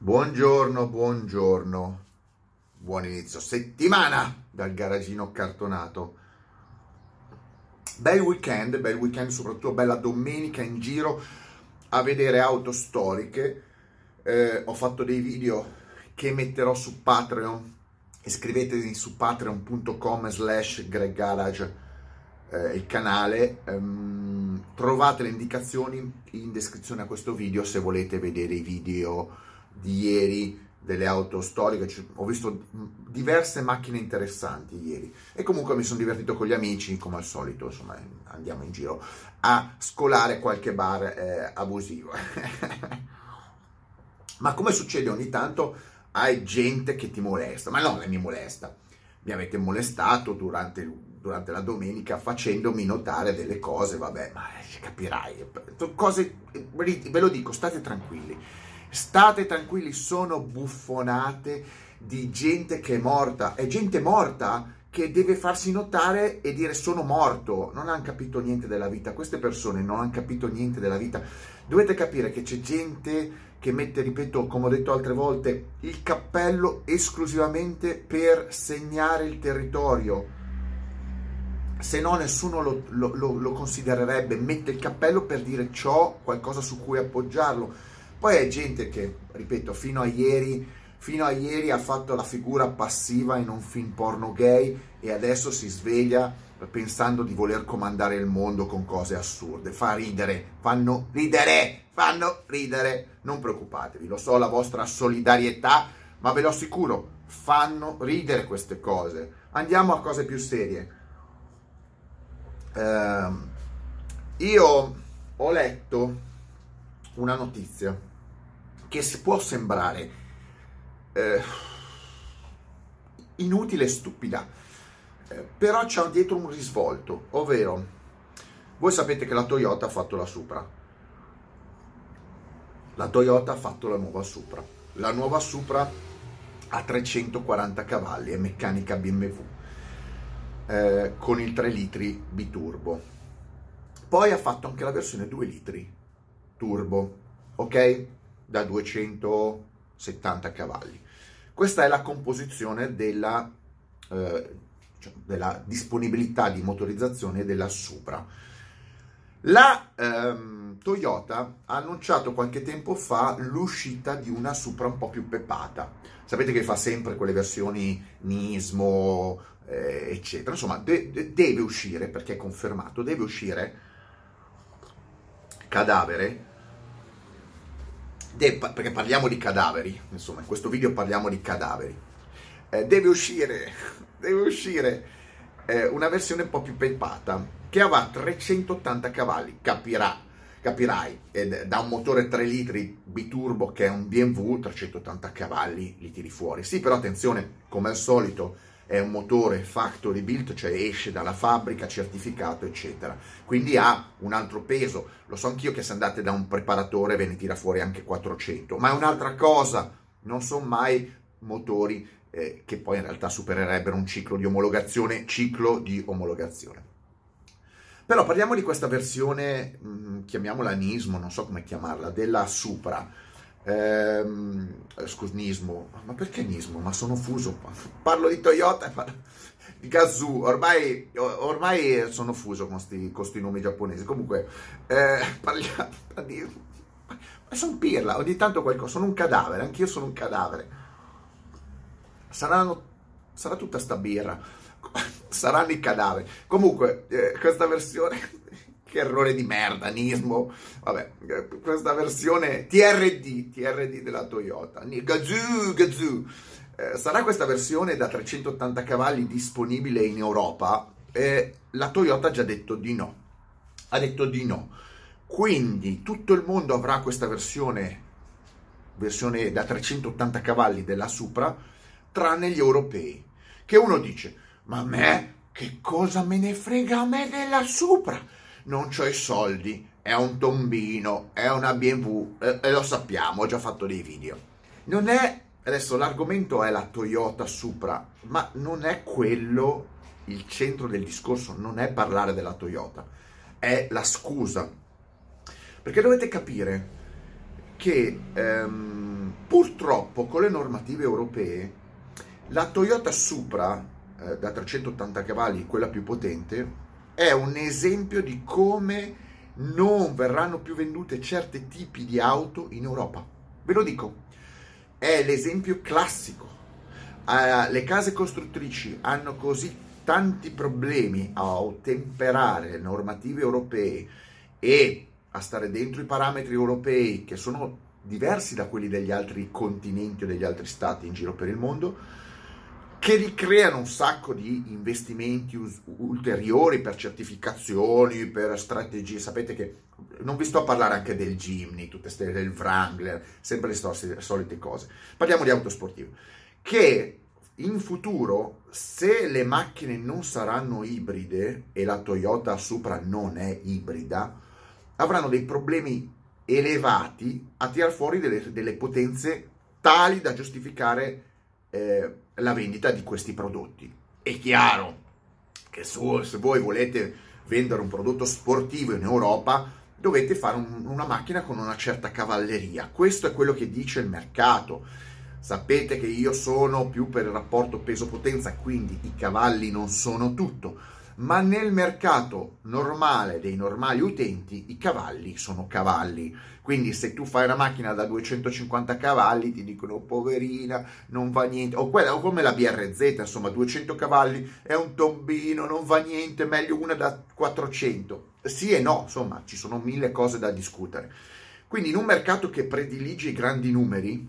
Buongiorno, buongiorno, buon inizio settimana dal garagino cartonato. Bel weekend, bel weekend, soprattutto bella domenica in giro a vedere auto storiche. Eh, ho fatto dei video che metterò su Patreon. Iscrivetevi su patreon.com slash greggarage eh, il canale. Um, trovate le indicazioni in descrizione a questo video se volete vedere i video di ieri delle auto storiche, ho visto diverse macchine interessanti ieri. E comunque mi sono divertito con gli amici, come al solito, insomma, andiamo in giro a scolare qualche bar eh, abusivo. Ma come succede ogni tanto, hai gente che ti molesta, ma no, non mi molesta, mi avete molestato durante, durante la domenica facendomi notare delle cose, vabbè, ma capirai, cose, ve lo dico, state tranquilli State tranquilli, sono buffonate di gente che è morta. È gente morta che deve farsi notare e dire sono morto. Non hanno capito niente della vita. Queste persone non hanno capito niente della vita. Dovete capire che c'è gente che mette, ripeto, come ho detto altre volte, il cappello esclusivamente per segnare il territorio. Se no nessuno lo, lo, lo, lo considererebbe, mette il cappello per dire ciò, qualcosa su cui appoggiarlo poi è gente che, ripeto, fino a ieri, fino a ieri ha fatto la figura passiva in un film porno gay e adesso si sveglia pensando di voler comandare il mondo con cose assurde. Fa ridere, fanno ridere, fanno ridere. Non preoccupatevi, lo so la vostra solidarietà, ma ve lo assicuro, fanno ridere queste cose. Andiamo a cose più serie. Uh, io ho letto una notizia che può sembrare eh, inutile e stupida, eh, però c'è dietro un risvolto, ovvero voi sapete che la Toyota ha fatto la Supra. La Toyota ha fatto la nuova Supra. La nuova Supra ha 340 cavalli, è meccanica BMW, eh, con il 3 litri biturbo. Poi ha fatto anche la versione 2 litri turbo, ok? Da 270 cavalli. Questa è la composizione della, eh, cioè della disponibilità di motorizzazione della Supra. La ehm, Toyota ha annunciato qualche tempo fa l'uscita di una Supra un po' più pepata. Sapete che fa sempre quelle versioni Nismo, eh, eccetera. Insomma, de- de- deve uscire, perché è confermato, deve uscire cadavere de- perché parliamo di cadaveri, insomma in questo video parliamo di cadaveri, eh, deve uscire, deve uscire eh, una versione un po' più pepata che avrà 380 cavalli, capirà, capirai, ed, da un motore 3 litri biturbo che è un BMW, 380 cavalli li tiri fuori. Sì, però attenzione, come al solito, è un motore factory built, cioè esce dalla fabbrica, certificato, eccetera. Quindi ha un altro peso. Lo so anch'io che se andate da un preparatore ve ne tira fuori anche 400, ma è un'altra cosa. Non sono mai motori eh, che poi in realtà supererebbero un ciclo di omologazione, ciclo di omologazione. Però parliamo di questa versione, mh, mm, chiamiamola Nismo, non so come chiamarla, della Supra Ehm, scusa, Nismo, ma perché Nismo? Ma sono fuso. Parlo di Toyota, parlo di Gazoo. Ormai, ormai sono fuso con questi nomi giapponesi. Comunque, eh, parliamo di... Ma sono pirla, ogni tanto qualcosa, sono un cadavere, anch'io sono un cadavere. Saranno, sarà tutta sta birra, saranno i cadaveri. Comunque, eh, questa versione che errore di merda, Nismo, vabbè, questa versione TRD, TRD della Toyota, Gazoo, Gazoo, eh, sarà questa versione da 380 cavalli disponibile in Europa? Eh, la Toyota ha già detto di no, ha detto di no, quindi tutto il mondo avrà questa versione, versione da 380 cavalli della Supra, tranne gli europei, che uno dice, ma a me che cosa me ne frega a me della Supra? Non ho i soldi, è un tombino, è una BMW, e, e lo sappiamo, ho già fatto dei video. Non è, adesso l'argomento è la Toyota Supra, ma non è quello il centro del discorso, non è parlare della Toyota, è la scusa. Perché dovete capire che ehm, purtroppo con le normative europee la Toyota Supra eh, da 380 cavalli, quella più potente, è un esempio di come non verranno più vendute certi tipi di auto in Europa. Ve lo dico, è l'esempio classico. Uh, le case costruttrici hanno così tanti problemi a ottemperare le normative europee e a stare dentro i parametri europei che sono diversi da quelli degli altri continenti o degli altri stati in giro per il mondo, che ricreano un sacco di investimenti us- ulteriori per certificazioni, per strategie. Sapete che non vi sto a parlare anche del Jimny, tutte queste del Wrangler, sempre le, sto- le solite cose. Parliamo di auto sportive. Che in futuro, se le macchine non saranno ibride e la Toyota Supra non è ibrida, avranno dei problemi elevati a tirar fuori delle, delle potenze tali da giustificare eh, la vendita di questi prodotti. È chiaro che su, se voi volete vendere un prodotto sportivo in Europa, dovete fare un, una macchina con una certa cavalleria. Questo è quello che dice il mercato. Sapete che io sono più per il rapporto peso-potenza, quindi i cavalli non sono tutto ma nel mercato normale dei normali utenti i cavalli sono cavalli. Quindi se tu fai una macchina da 250 cavalli ti dicono poverina, non va niente, o, quella, o come la BRZ, insomma 200 cavalli è un tombino, non va niente, meglio una da 400. Sì e no, insomma ci sono mille cose da discutere. Quindi in un mercato che predilige i grandi numeri,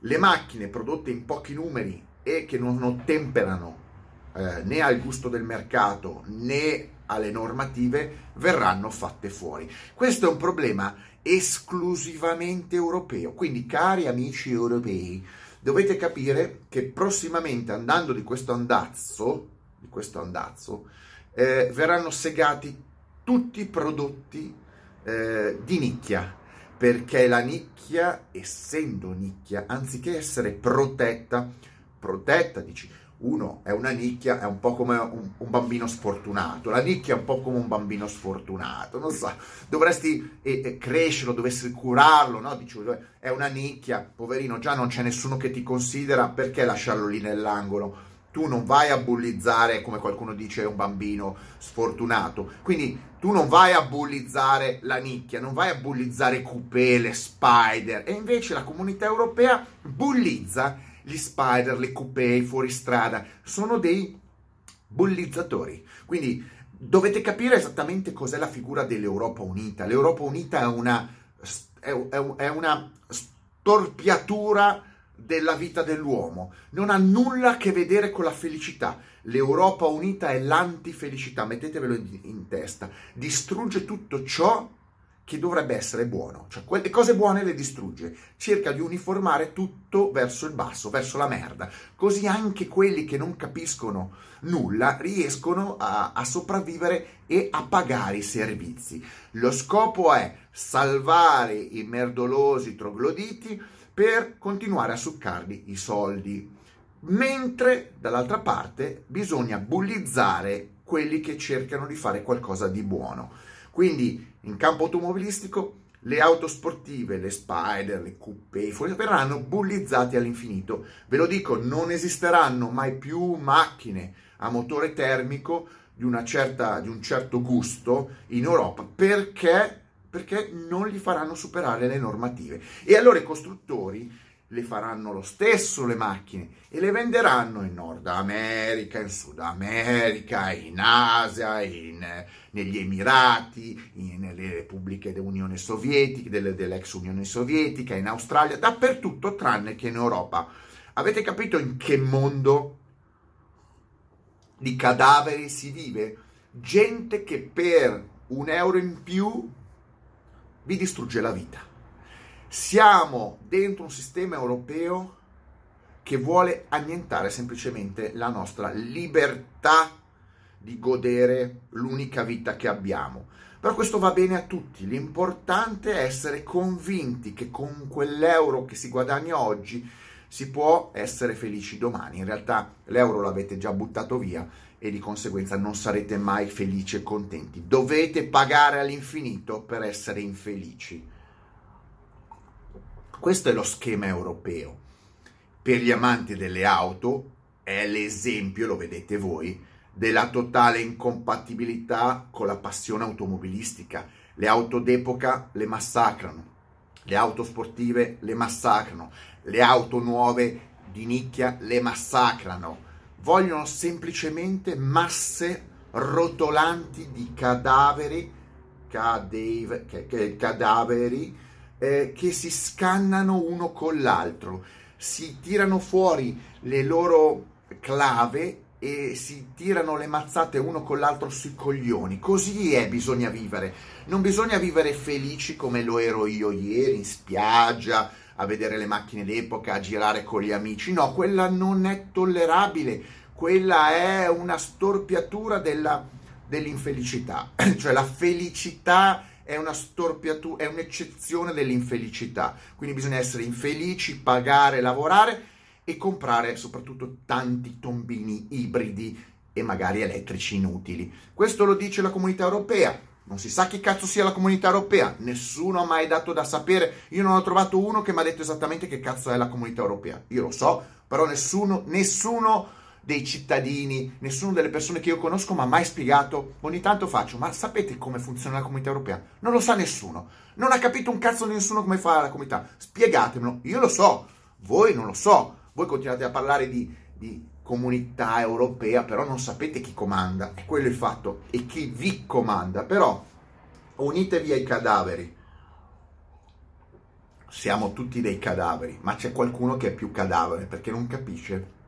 le macchine prodotte in pochi numeri e che non ottemperano eh, né al gusto del mercato né alle normative verranno fatte fuori. Questo è un problema esclusivamente europeo, quindi cari amici europei, dovete capire che prossimamente andando di questo andazzo, di questo andazzo eh, verranno segati tutti i prodotti eh, di nicchia, perché la nicchia, essendo nicchia, anziché essere protetta, protetta, dici, uno è una nicchia, è un po' come un, un, bambino sfortunato, la nicchia è un po' come un bambino sfortunato, non so, dovresti eh, crescerlo, dovresti curarlo, no? Dici, è una nicchia, poverino, già non c'è nessuno che ti considera, perché lasciarlo lì nell'angolo? Tu non vai a bullizzare, come qualcuno dice, un bambino sfortunato. Quindi tu non vai a bullizzare la nicchia, non vai a bullizzare Coupé, Spider. E invece la comunità europea bullizza gli spider, le coupé, i fuoristrada, sono dei bullizzatori. Quindi dovete capire esattamente cos'è la figura dell'Europa Unita. L'Europa Unita è una, è, una storpiatura della vita dell'uomo, non ha nulla a che vedere con la felicità. L'Europa Unita è l'antifelicità, mettetevelo in, in testa, distrugge tutto ciò che dovrebbe essere buono, cioè quelle cose buone le distrugge, cerca di uniformare tutto verso il basso, verso la merda, così anche quelli che non capiscono nulla riescono a, a sopravvivere e a pagare i servizi. Lo scopo è salvare i merdolosi trogloditi per continuare a succarli i soldi, mentre dall'altra parte bisogna bullizzare quelli che cercano di fare qualcosa di buono. Quindi in campo automobilistico le auto sportive, le Spider, le Coupé, verranno bullizzate all'infinito. Ve lo dico, non esisteranno mai più macchine a motore termico di, certa, di un certo gusto in Europa perché, perché non li faranno superare le normative. E allora i costruttori le faranno lo stesso le macchine e le venderanno in Nord America, in Sud America, in Asia, in, negli Emirati, in, nelle repubbliche dell'Unione Sovietica, delle, dell'ex Unione Sovietica, in Australia, dappertutto tranne che in Europa. Avete capito in che mondo di cadaveri si vive? Gente che per un euro in più vi distrugge la vita. Siamo dentro un sistema europeo che vuole annientare semplicemente la nostra libertà di godere l'unica vita che abbiamo. Però questo va bene a tutti, l'importante è essere convinti che con quell'euro che si guadagna oggi si può essere felici domani. In realtà l'euro l'avete già buttato via e di conseguenza non sarete mai felici e contenti. Dovete pagare all'infinito per essere infelici. Questo è lo schema europeo. Per gli amanti delle auto è l'esempio, lo vedete voi, della totale incompatibilità con la passione automobilistica. Le auto d'epoca le massacrano, le auto sportive le massacrano, le auto nuove di nicchia le massacrano. Vogliono semplicemente masse rotolanti di cadaveri, cadave, cadaveri eh, che si scannano uno con l'altro, si tirano fuori le loro clave e si tirano le mazzate uno con l'altro sui coglioni. Così è, bisogna vivere. Non bisogna vivere felici come lo ero io ieri in spiaggia, a vedere le macchine d'epoca, a girare con gli amici. No, quella non è tollerabile. Quella è una storpiatura della, dell'infelicità. cioè la felicità è una storpiatura, è un'eccezione dell'infelicità. Quindi bisogna essere infelici, pagare, lavorare e comprare soprattutto tanti tombini ibridi e magari elettrici inutili. Questo lo dice la comunità europea. Non si sa chi cazzo sia la comunità europea, nessuno ha mai dato da sapere. Io non ho trovato uno che mi ha detto esattamente che cazzo è la comunità europea. Io lo so, però nessuno, nessuno dei cittadini, nessuno delle persone che io conosco mi ha mai spiegato. Ogni tanto faccio, ma sapete come funziona la comunità europea? Non lo sa nessuno. Non ha capito un cazzo nessuno come fa la comunità. Spiegatemelo. Io lo so, voi non lo so. Voi continuate a parlare di, di comunità europea, però non sapete chi comanda, è quello il fatto, e chi vi comanda. Però unitevi ai cadaveri. Siamo tutti dei cadaveri, ma c'è qualcuno che è più cadavere perché non capisce,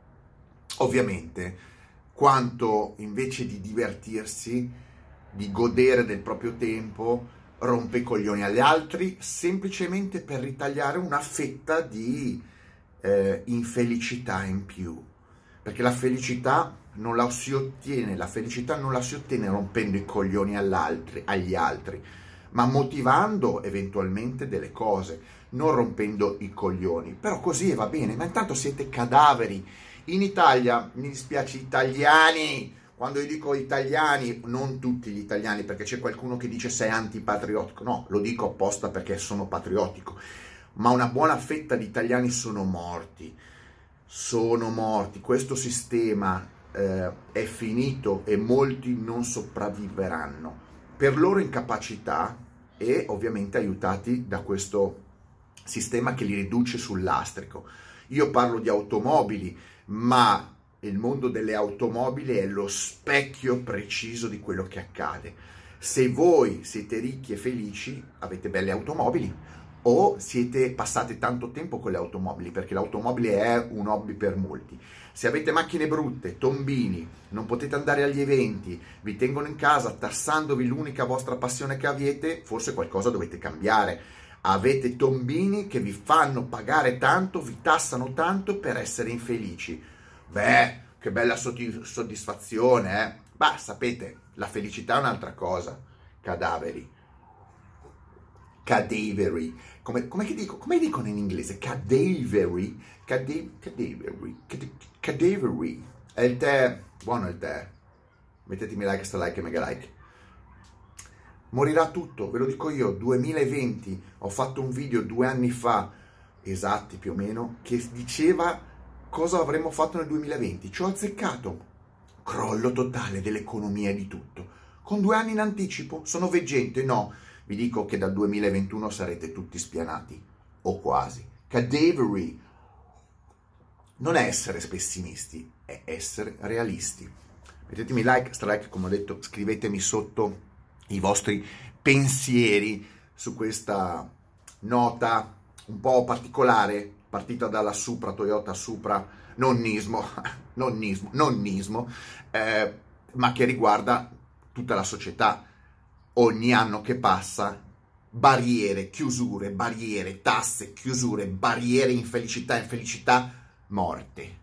ovviamente, quanto invece di divertirsi, di godere del proprio tempo, rompe i coglioni agli altri semplicemente per ritagliare una fetta di eh, infelicità in più, perché la felicità non la si ottiene, la felicità non la si ottiene rompendo i coglioni agli altri, ma motivando eventualmente delle cose, non rompendo i coglioni. Però così va bene, ma intanto siete cadaveri. In Italia, mi dispiace, italiani, quando io dico italiani, non tutti gli italiani, perché c'è qualcuno che dice sei antipatriottico, no, lo dico apposta perché sono patriottico ma una buona fetta di italiani sono morti. Sono morti. Questo sistema eh, è finito e molti non sopravviveranno per loro incapacità e ovviamente aiutati da questo sistema che li riduce sul lastrico. Io parlo di automobili, ma il mondo delle automobili è lo specchio preciso di quello che accade. Se voi siete ricchi e felici, avete belle automobili, o siete passati tanto tempo con le automobili, perché l'automobile è un hobby per molti. Se avete macchine brutte, tombini, non potete andare agli eventi, vi tengono in casa tassandovi l'unica vostra passione che avete, forse qualcosa dovete cambiare. Avete tombini che vi fanno pagare tanto, vi tassano tanto per essere infelici. Beh, che bella soddisfazione, eh? Beh, sapete, la felicità è un'altra cosa. Cadaveri cadaveri. Come, come, dico, come dicono in inglese? Cadaveri. Cadaveri. Cadaveri. È il tè. Buono il tè. Mettetemi like, sta like e mega like. Morirà tutto, ve lo dico io. 2020. Ho fatto un video due anni fa, esatti più o meno, che diceva cosa avremmo fatto nel 2020. Ci ho azzeccato. Crollo totale dell'economia e di tutto. Con due anni in anticipo. Sono veggente? No vi dico che dal 2021 sarete tutti spianati, o quasi. Cadavery non è essere pessimisti, è essere realisti. Mettetemi like, strike, come ho detto, scrivetemi sotto i vostri pensieri su questa nota un po' particolare, partita dalla Supra, Toyota Supra, nonnismo, nonnismo, nonnismo eh, ma che riguarda tutta la società ogni anno che passa barriere, chiusure, barriere, tasse, chiusure, barriere, infelicità, infelicità, morte.